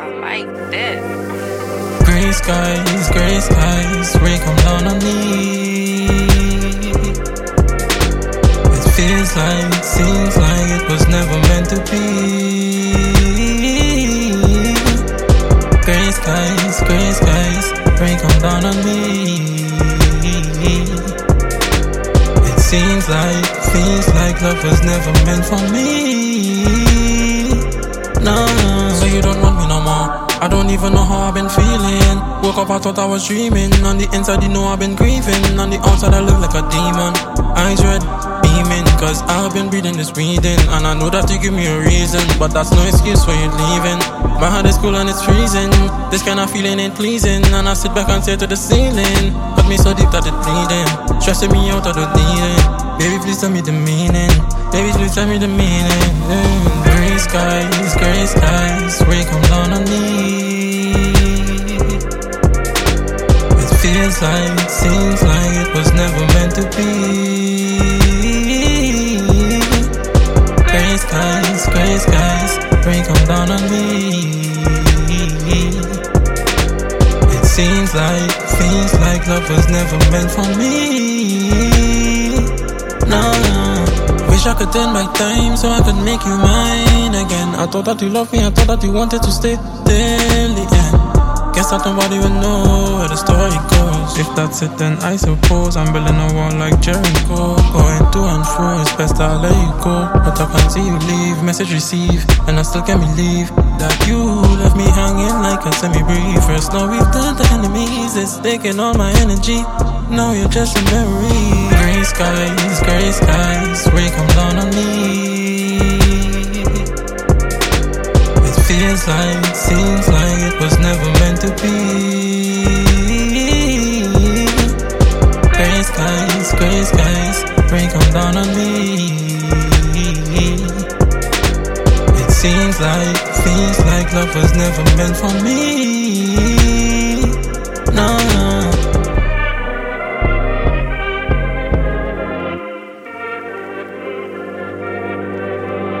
Like that. Gray skies, gray skies, rain come down on me. It feels like, seems like it was never meant to be. Gray skies, gray skies, rain come down on me. It seems like, feels like love was never meant for me. I don't even know how I've been feeling. Woke up, I thought I was dreaming. On the inside, you know I've been grieving. On the outside, I look like a demon. Eyes red, beaming. Cause I've been breathing this breathing. And I know that you give me a reason. But that's no excuse for you leaving. My heart is cool and it's freezing. This kind of feeling ain't pleasing. And I sit back and stare to the ceiling. Cut me so deep that it's bleeding. Stressing me out of the dealing. Baby, please tell me the meaning. Baby, please tell me the meaning. Mm, Gray skies, gray skies, feels like, seems like it was never meant to be. Gray skies, gray skies, rain come down on me. It seems like, feels like love was never meant for me. No, wish I could turn back time so I could make you mine again. I thought that you loved me, I thought that you wanted to stay till the end. Guess that nobody will know where the story goes. If that's it, then I suppose I'm building a wall like Jericho. Going to and fro, it's best I let you go. But I can't see you leave, message receive, and I still can't believe that you left me hanging like a semi. First, now we've turned to enemies, it's taking all my energy. Now you're just a memory. Gray skies, gray skies, rain come down on me. It feels like, seems was never meant to be. Gray skies, gray skies, rain come down on me. It seems like, feels like love was never meant for me.